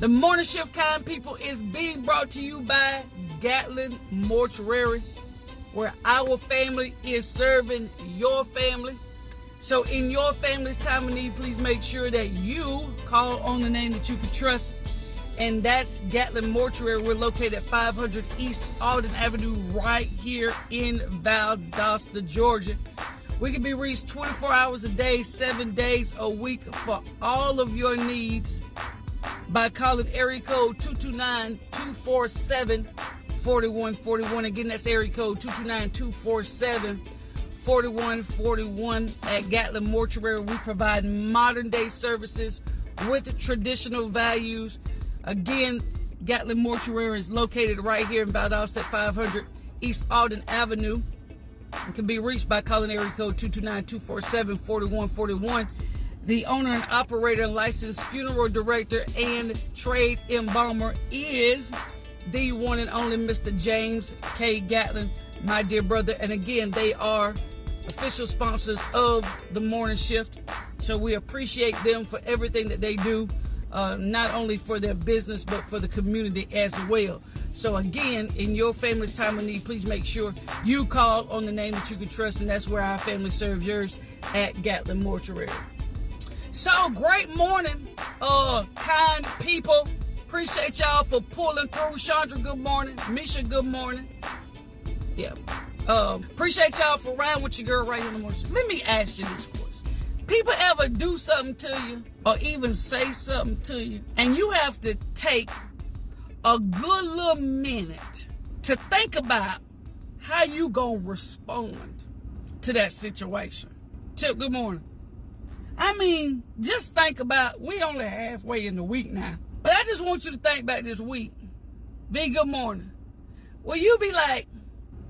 The morning shift kind people is being brought to you by Gatlin Mortuary, where our family is serving your family. So, in your family's time of need, please make sure that you call on the name that you can trust. And that's Gatlin Mortuary. We're located at 500 East Alden Avenue, right here in Valdosta, Georgia. We can be reached 24 hours a day, seven days a week for all of your needs by calling area code 229 247 4141. Again, that's area code 229 247 4141 at Gatlin Mortuary. We provide modern day services with traditional values. Again, Gatlin Mortuary is located right here in Valdosta at 500 East Alden Avenue. It can be reached by calling area code 229 247 4141. The owner and operator and licensed funeral director and trade embalmer is the one and only Mr. James K. Gatlin, my dear brother. And again, they are official sponsors of the morning shift. So we appreciate them for everything that they do, uh, not only for their business, but for the community as well. So again, in your family's time of need, please make sure you call on the name that you can trust, and that's where our family serves yours at Gatlin Mortuary. So great morning, uh, kind people. Appreciate y'all for pulling through. Chandra, good morning. Misha, good morning. Yeah. Um, appreciate y'all for riding with your girl right here in the morning. Let me ask you this question. People ever do something to you or even say something to you, and you have to take a good little minute to think about how you gonna respond to that situation. Tip, good morning. I mean, just think about we only halfway in the week now. But I just want you to think back this week. Be good morning. Will you be like,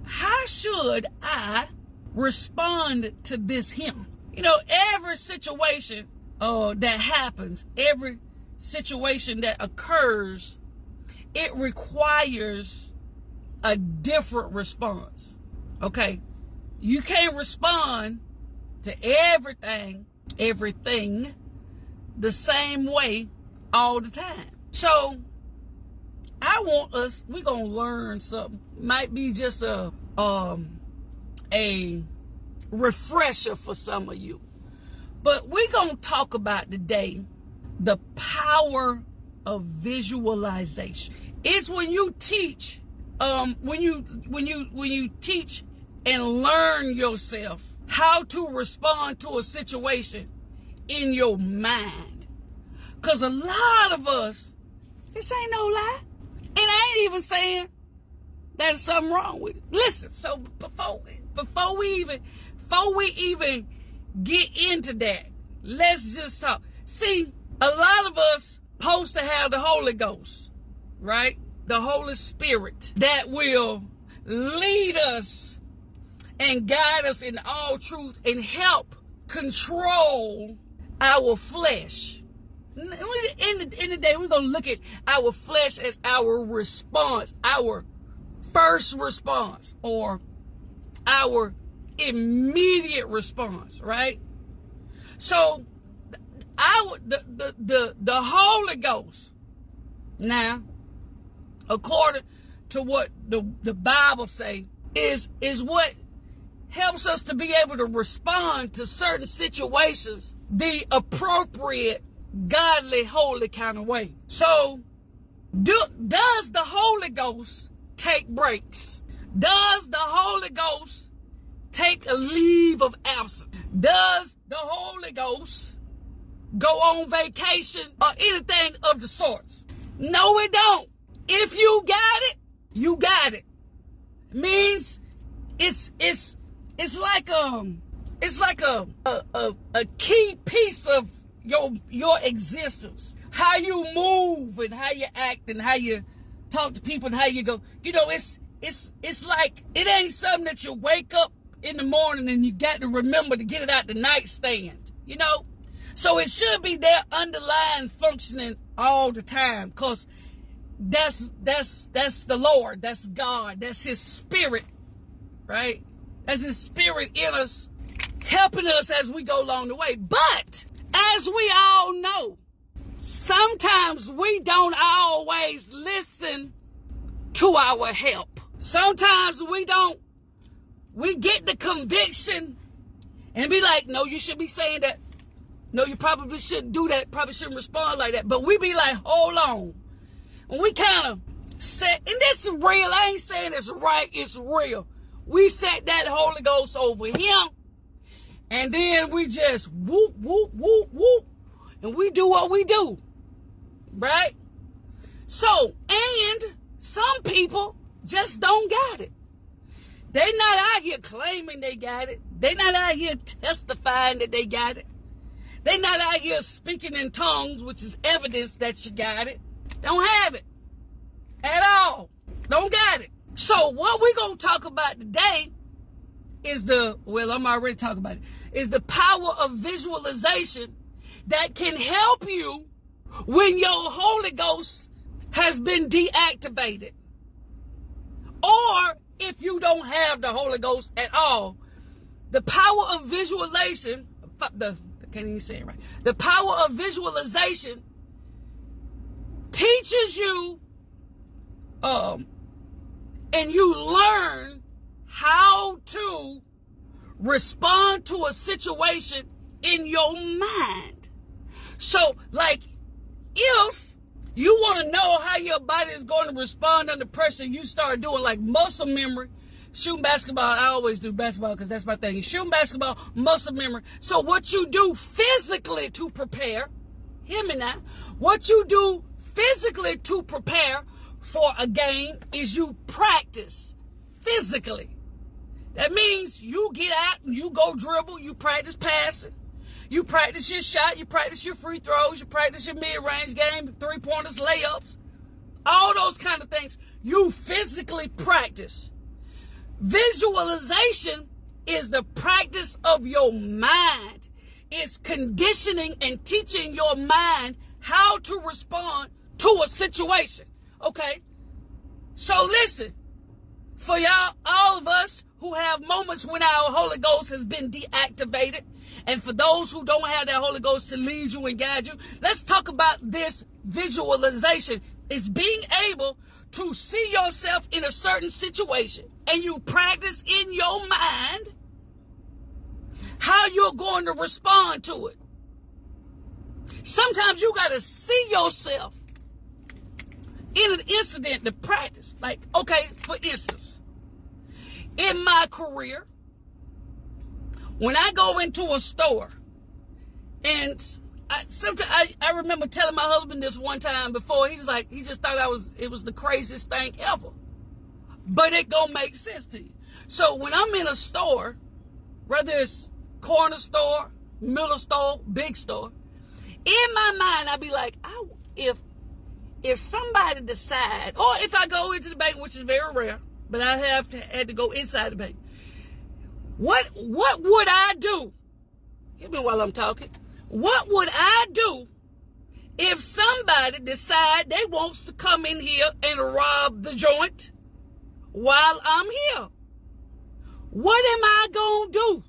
how should I respond to this him? You know, every situation uh, that happens, every situation that occurs, it requires a different response. Okay? You can't respond to everything everything the same way all the time. So I want us, we're gonna learn something. Might be just a um a refresher for some of you. But we're gonna talk about today the power of visualization. It's when you teach, um, when you when you when you teach and learn yourself how to respond to a situation in your mind. Because a lot of us, this ain't no lie. And I ain't even saying there's something wrong with it. Listen, so before, before we even, before we even get into that, let's just talk. See, a lot of us supposed to have the Holy Ghost, right? The Holy Spirit that will lead us and guide us in all truth and help control our flesh. In the, in the day, we're going to look at our flesh as our response, our first response, or our immediate response, right? So, our the the the, the Holy Ghost. Now, according to what the the Bible say, is is what helps us to be able to respond to certain situations the appropriate, godly, holy kind of way. So, do, does the Holy Ghost take breaks? Does the Holy Ghost take a leave of absence? Does the Holy Ghost go on vacation or anything of the sorts? No, it don't. If you got it, you got it. Means it's it's it's like um it's like a a, a, a key piece of your your existence. How you move and how you act and how you talk to people and how you go. You know, it's it's it's like it ain't something that you wake up in the morning and you got to remember to get it out the nightstand. You know? So it should be there underlying functioning all the time because that's that's that's the Lord, that's God, that's his spirit, right? As his spirit in us, helping us as we go along the way. But as we all know, sometimes we don't always listen to our help. Sometimes we don't, we get the conviction and be like, no, you should be saying that. No, you probably shouldn't do that. Probably shouldn't respond like that. But we be like, hold on. And we kind of set, and this is real. I ain't saying it's right. It's real. We set that Holy Ghost over him. And then we just whoop, whoop, whoop, whoop. And we do what we do. Right? So, and some people just don't got it. They not out here claiming they got it. They not out here testifying that they got it. They not out here speaking in tongues, which is evidence that you got it. Don't have it. At all. Don't got it. So what we're gonna talk about today is the well, I'm already talking about it, is the power of visualization that can help you when your Holy Ghost has been deactivated. Or if you don't have the Holy Ghost at all, the power of visualization, the I can't even say it right. The power of visualization teaches you um and you learn how to respond to a situation in your mind. So, like, if you want to know how your body is going to respond under pressure, you start doing like muscle memory. Shooting basketball, I always do basketball because that's my thing. Shooting basketball, muscle memory. So, what you do physically to prepare, hear me now, what you do physically to prepare for a game is you practice physically. That means you get out and you go dribble, you practice passing, you practice your shot, you practice your free throws, you practice your mid range game, three pointers, layups, all those kind of things. You physically practice. Visualization is the practice of your mind. It's conditioning and teaching your mind how to respond to a situation. Okay? So listen, for y'all, all of us who have moments when our Holy Ghost has been deactivated, and for those who don't have that Holy Ghost to lead you and guide you, let's talk about this visualization. It's being able to see yourself in a certain situation and you practice in your mind how you're going to respond to it. Sometimes you got to see yourself in an incident to practice. Like, okay, for instance, in my career, when I go into a store, and I, sometimes I, I remember telling my husband this one time before. He was like, he just thought I was, it was the craziest thing ever. But it gonna make sense to you. So when I'm in a store, whether it's corner store, middle store, big store, in my mind I'd be like, I, if if somebody decide, or if I go into the bank, which is very rare, but I have to had to go inside the bank. What what would I do? Hear me while I'm talking. What would I do if somebody decide they wants to come in here and rob the joint while I'm here? What am I gonna do?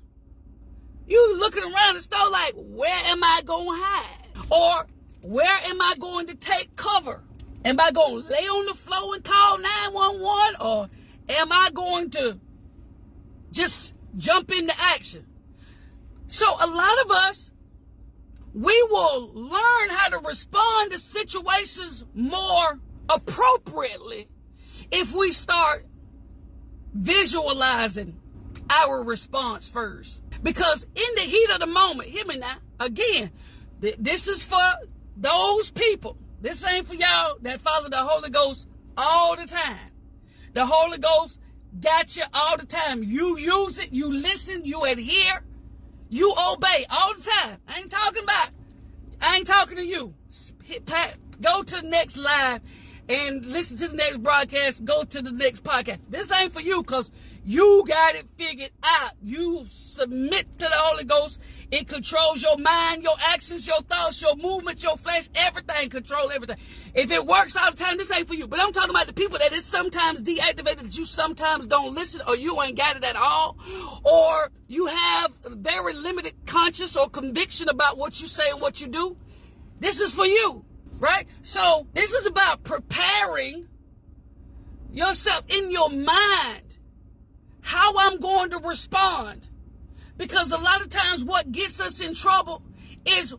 You looking around the store like, where am I gonna hide? Or where am I going to take cover? Am I going to lay on the floor and call 911 or am I going to just jump into action? So a lot of us, we will learn how to respond to situations more appropriately if we start visualizing our response first. Because in the heat of the moment, hear me now, again, th- this is for those people, this ain't for y'all that follow the Holy Ghost all the time. The Holy Ghost got you all the time. You use it, you listen, you adhere, you obey all the time. I ain't talking about, I ain't talking to you. Go to the next live and listen to the next broadcast. Go to the next podcast. This ain't for you because you got it figured out. You submit to the Holy Ghost it controls your mind, your actions, your thoughts, your movements, your flesh, everything. Control everything. If it works all the time, this ain't for you. But I'm talking about the people that is sometimes deactivated, that you sometimes don't listen, or you ain't got it at all, or you have very limited conscience or conviction about what you say and what you do. This is for you. Right? So this is about preparing yourself in your mind how I'm going to respond. Because a lot of times what gets us in trouble is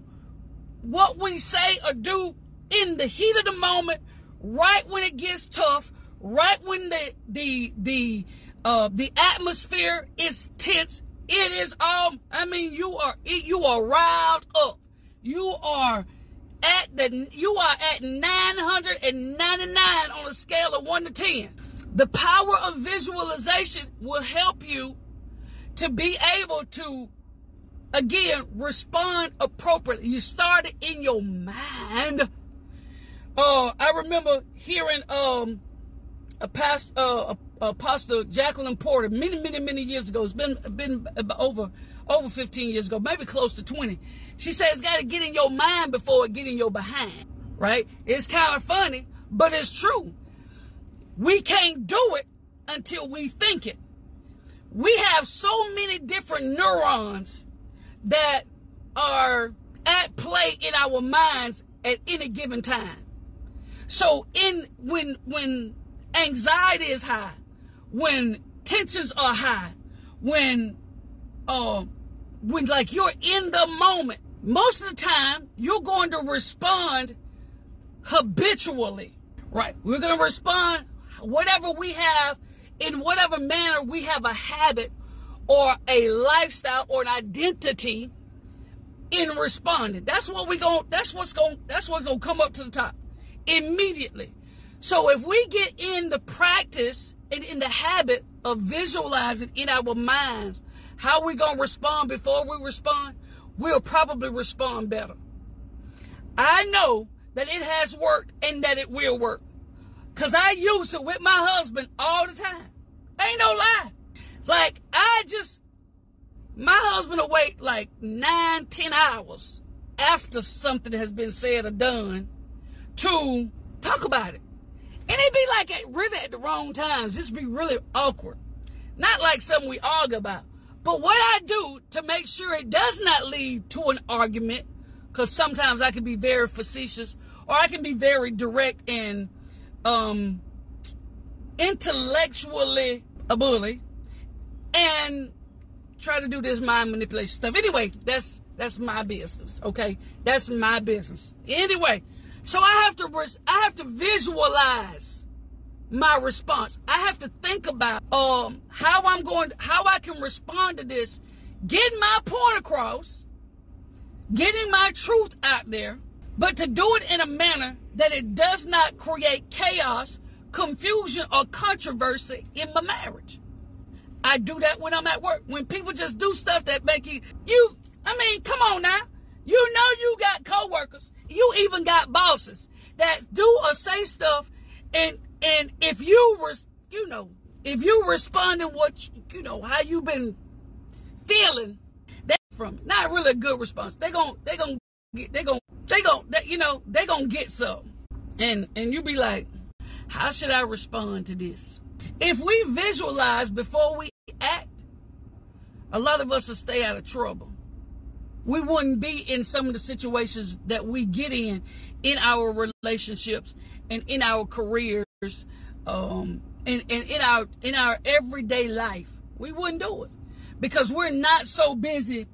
what we say or do in the heat of the moment, right when it gets tough, right when the the the uh, the atmosphere is tense. It is all. I mean, you are you are riled up. You are at the you are at 999 on a scale of 1 to 10. The power of visualization will help you to be able to again respond appropriately. You start it in your mind. Uh, I remember hearing um, a past uh, Apostle Jacqueline Porter many, many, many years ago. It's been been over over 15 years ago, maybe close to 20. She says got to get in your mind before it get in your behind. Right? It's kind of funny, but it's true. We can't do it until we think it. We have so many different neurons that are at play in our minds at any given time. So in when when anxiety is high, when tensions are high, when uh, when like you're in the moment, most of the time you're going to respond habitually, right? We're going to respond whatever we have in whatever manner we have a habit or a lifestyle or an identity in responding. That's what we going that's what's going that's what's going to come up to the top immediately. So if we get in the practice and in the habit of visualizing in our minds how we're going to respond before we respond, we'll probably respond better. I know that it has worked and that it will work. Cause I use it with my husband all the time. Ain't no lie. Like I just my husband will wait like nine, ten hours after something has been said or done to talk about it. And it be like at, really at the wrong times. This be really awkward. Not like something we argue about. But what I do to make sure it does not lead to an argument, because sometimes I can be very facetious or I can be very direct and um, intellectually a bully and try to do this mind manipulation stuff. Anyway, that's that's my business. Okay, that's my business. Anyway, so I have to I have to visualize my response. I have to think about um how I'm going how I can respond to this, getting my point across, getting my truth out there, but to do it in a manner that it does not create chaos, confusion or controversy in my marriage. I do that when I'm at work. When people just do stuff that make you you I mean, come on now. You know you got coworkers you even got bosses that do or say stuff, and and if you were, you know, if you responding what you know how you been feeling, that from not really a good response. They gon' they gon' get they gon' they gon' they, you know they gon' get some, and and you be like, how should I respond to this? If we visualize before we act, a lot of us will stay out of trouble we wouldn't be in some of the situations that we get in in our relationships and in our careers um, and, and in our in our everyday life we wouldn't do it because we're not so busy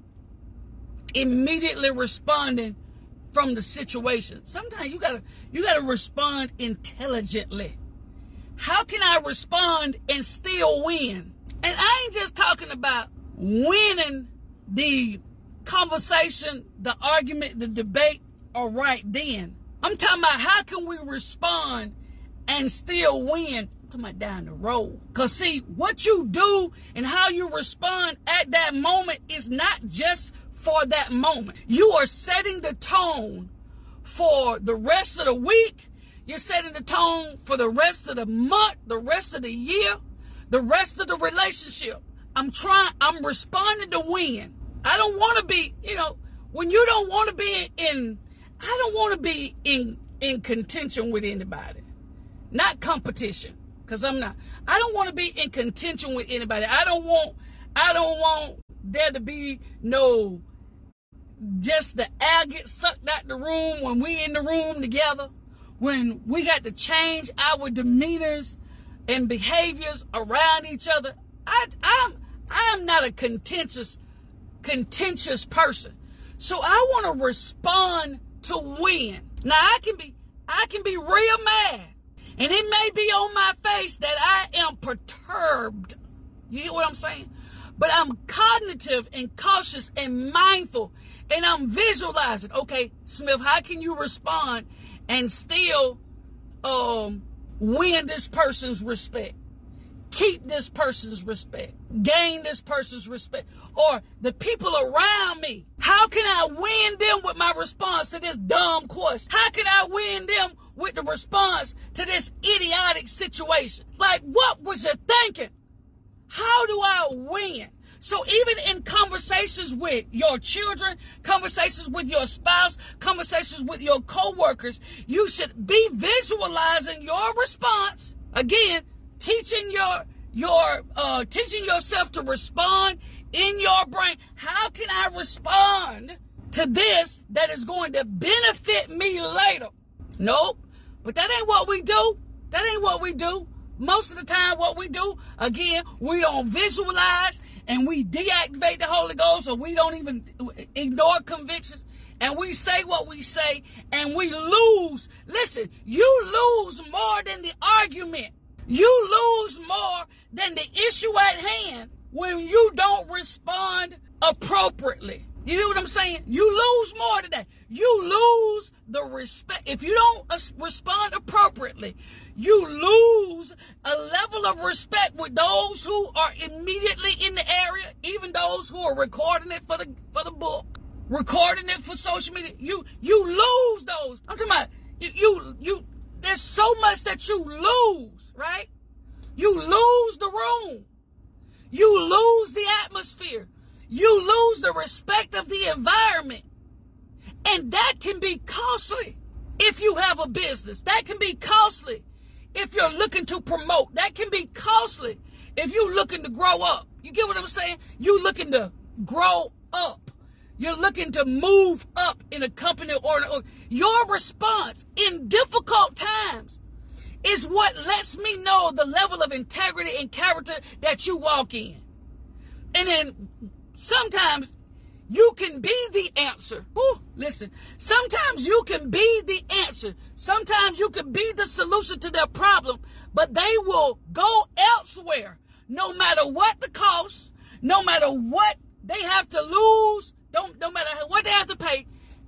immediately responding from the situation sometimes you gotta you gotta respond intelligently how can i respond and still win and i ain't just talking about winning the conversation, the argument, the debate are right then. I'm talking about how can we respond and still win? Talking about down the road. Cause see, what you do and how you respond at that moment is not just for that moment. You are setting the tone for the rest of the week. You're setting the tone for the rest of the month, the rest of the year, the rest of the relationship. I'm trying, I'm responding to win. I don't want to be, you know, when you don't want to be in, I don't want to be in in contention with anybody, not competition, because I'm not. I don't want to be in contention with anybody. I don't want, I don't want there to be no just the air gets sucked out the room when we in the room together, when we got to change our demeanors and behaviors around each other. I, I'm I am not a contentious contentious person. So I want to respond to win. Now I can be I can be real mad. And it may be on my face that I am perturbed. You hear what I'm saying? But I'm cognitive and cautious and mindful. And I'm visualizing, okay, Smith, how can you respond and still um, win this person's respect? Keep this person's respect. Gain this person's respect. Or the people around me. How can I win them with my response to this dumb question? How can I win them with the response to this idiotic situation? Like, what was you thinking? How do I win? So even in conversations with your children, conversations with your spouse, conversations with your coworkers, you should be visualizing your response. Again, teaching your your uh, teaching yourself to respond in your brain. How can I respond to this that is going to benefit me later? Nope. But that ain't what we do. That ain't what we do. Most of the time, what we do, again, we don't visualize and we deactivate the Holy Ghost or we don't even ignore convictions and we say what we say and we lose. Listen, you lose more than the argument. You lose more than the issue at hand when you don't respond appropriately. You hear what I'm saying? You lose more than that. You lose the respect. If you don't uh, respond appropriately, you lose a level of respect with those who are immediately in the area, even those who are recording it for the for the book, recording it for social media. You you lose those. I'm talking about you you, you there's so much that you lose, right? You lose the room. You lose the atmosphere. You lose the respect of the environment. And that can be costly if you have a business. That can be costly if you're looking to promote. That can be costly if you're looking to grow up. You get what I'm saying? You're looking to grow up. You're looking to move up in a company or, or your response in difficult times is what lets me know the level of integrity and character that you walk in. And then sometimes you can be the answer. Ooh, listen, sometimes you can be the answer. Sometimes you can be the solution to their problem, but they will go elsewhere no matter what the cost, no matter what they have to lose, don't no matter what they have to pay,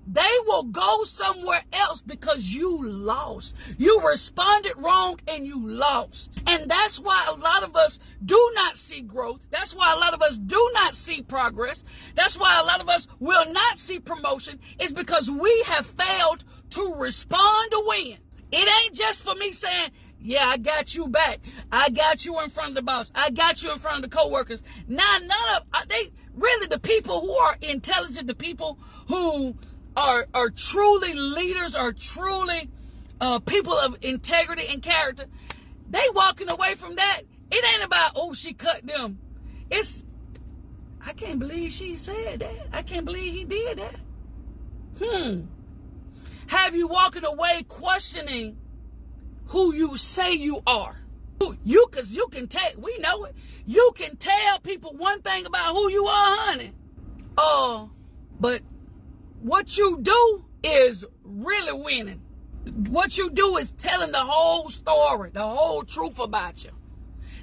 they will go somewhere else because you lost. You responded wrong and you lost. And that's why a lot of us do not see growth. That's why a lot of us do not see progress. That's why a lot of us will not see promotion. It's because we have failed to respond to win. It ain't just for me saying, yeah, I got you back. I got you in front of the boss. I got you in front of the coworkers. Now, none of they really the people who are intelligent, the people who are are truly leaders, are truly uh, people of integrity and character, they walking away from that. It ain't about oh she cut them. It's I can't believe she said that. I can't believe he did that. Hmm. Have you walking away questioning who you say you are? You cause you can tell we know it. You can tell people one thing about who you are, honey. Oh, but what you do is really winning. What you do is telling the whole story, the whole truth about you.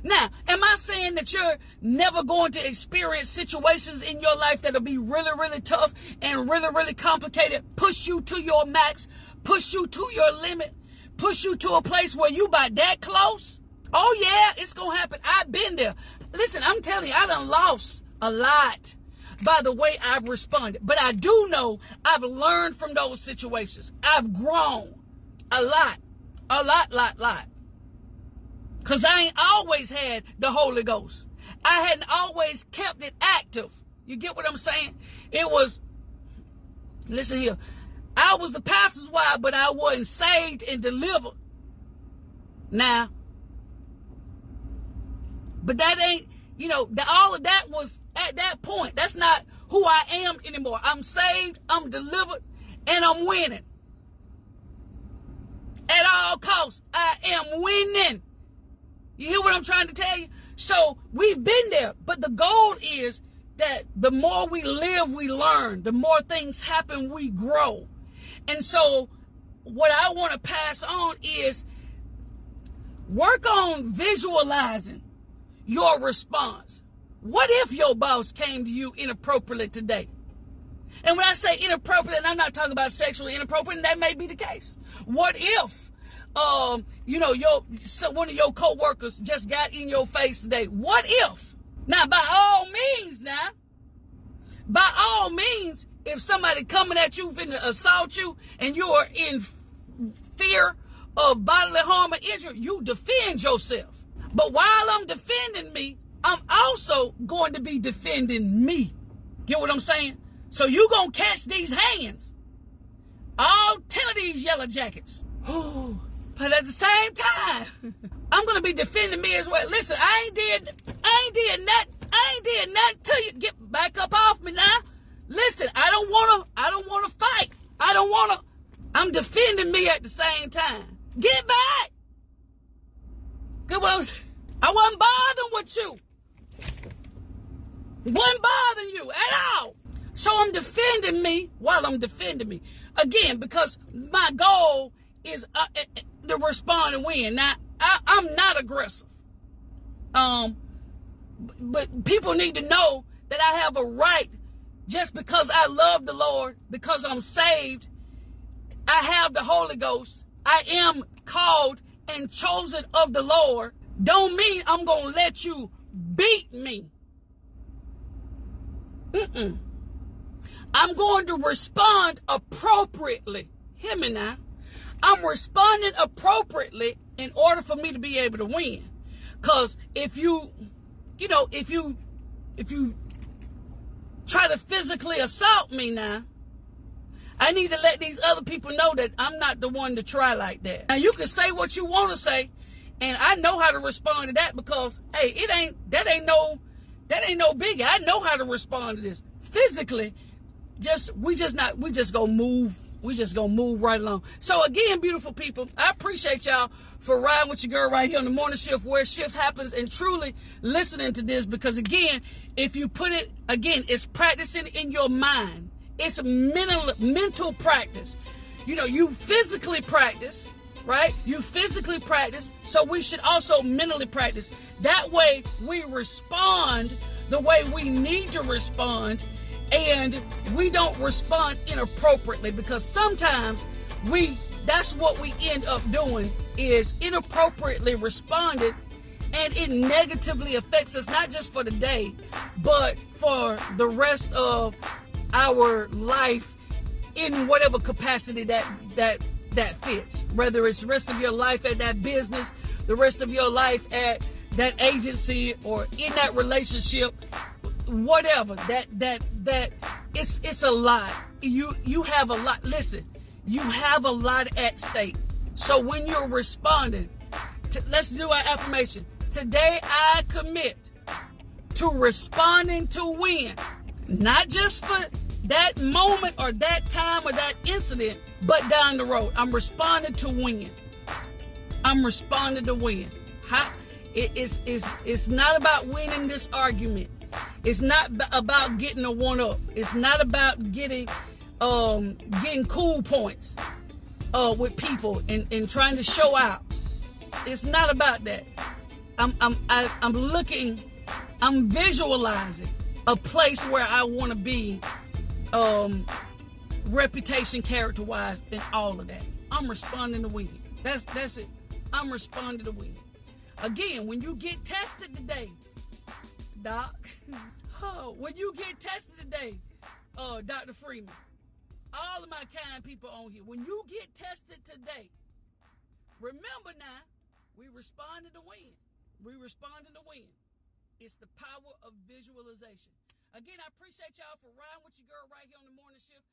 Now, am I saying that you're never going to experience situations in your life that'll be really, really tough and really, really complicated, push you to your max, push you to your limit, push you to a place where you by that close? Oh yeah, it's gonna happen. I've been there. Listen, I'm telling you, I done lost a lot by the way I've responded. But I do know I've learned from those situations. I've grown a lot, a lot, lot, lot. Because I ain't always had the Holy Ghost. I hadn't always kept it active. You get what I'm saying? It was, listen here, I was the pastor's wife, but I wasn't saved and delivered. Now, but that ain't, you know, the, all of that was at that point. That's not who I am anymore. I'm saved, I'm delivered, and I'm winning. At all costs, I am winning. You hear what I'm trying to tell you? So we've been there, but the goal is that the more we live, we learn. The more things happen, we grow. And so what I want to pass on is work on visualizing your response. What if your boss came to you inappropriately today? And when I say inappropriate, I'm not talking about sexually inappropriate, that may be the case. What if, um, you know, your so one of your coworkers just got in your face today? What if? Now, by all means, now, by all means, if somebody coming at you finna assault you and you are in fear of bodily harm or injury, you defend yourself. But while I'm defending me, I'm also going to be defending me. Get what I'm saying? So you gonna catch these hands. All 10 of these yellow jackets. but at the same time, I'm gonna be defending me as well. Listen, I ain't did I ain't did nothing. I ain't did nothing to you. Get back up off me now. Listen, I don't wanna I don't wanna fight. I don't wanna I'm defending me at the same time. Get back! Good ones. I wasn't bothering with you. Wasn't bothering you at all. So I'm defending me while I'm defending me. Again, because my goal is uh, uh, uh to respond and win. Now, I, I'm not aggressive. Um, but people need to know that I have a right just because I love the Lord, because I'm saved, I have the Holy Ghost, I am called and chosen of the Lord, don't mean I'm going to let you beat me. Mm-mm. I'm going to respond appropriately. Hear me now. I'm responding appropriately in order for me to be able to win. Cause if you, you know, if you, if you try to physically assault me now, I need to let these other people know that I'm not the one to try like that. Now you can say what you want to say, and I know how to respond to that because hey, it ain't that ain't no that ain't no biggie. I know how to respond to this physically. Just we just not we just gonna move. We just gonna move right along. So again, beautiful people, I appreciate y'all for riding with your girl right here on the morning shift where shift happens and truly listening to this because again, if you put it again, it's practicing in your mind it's mental mental practice. You know, you physically practice, right? You physically practice, so we should also mentally practice. That way we respond the way we need to respond and we don't respond inappropriately because sometimes we that's what we end up doing is inappropriately responded and it negatively affects us not just for the day but for the rest of our life in whatever capacity that that that fits. Whether it's the rest of your life at that business, the rest of your life at that agency or in that relationship, whatever. That that that it's it's a lot. You you have a lot. Listen, you have a lot at stake. So when you're responding, to, let's do our affirmation. Today I commit to responding to win, not just for that moment or that time or that incident, but down the road. I'm responding to win. I'm responding to win. How, it, it's, it's, it's not about winning this argument. It's not about getting a one up. It's not about getting um, getting cool points uh, with people and, and trying to show out. It's not about that. I'm I'm I, am i am looking, I'm visualizing a place where I want to be um, reputation, character wise, and all of that. I'm responding to win. That's that's it. I'm responding to win. Again, when you get tested today, Doc, oh, when you get tested today, uh, Dr. Freeman, all of my kind people on here, when you get tested today, remember now, we responded to win. We responded to win. It's the power of visualization. Again, I appreciate y'all for riding with your girl right here on the morning shift.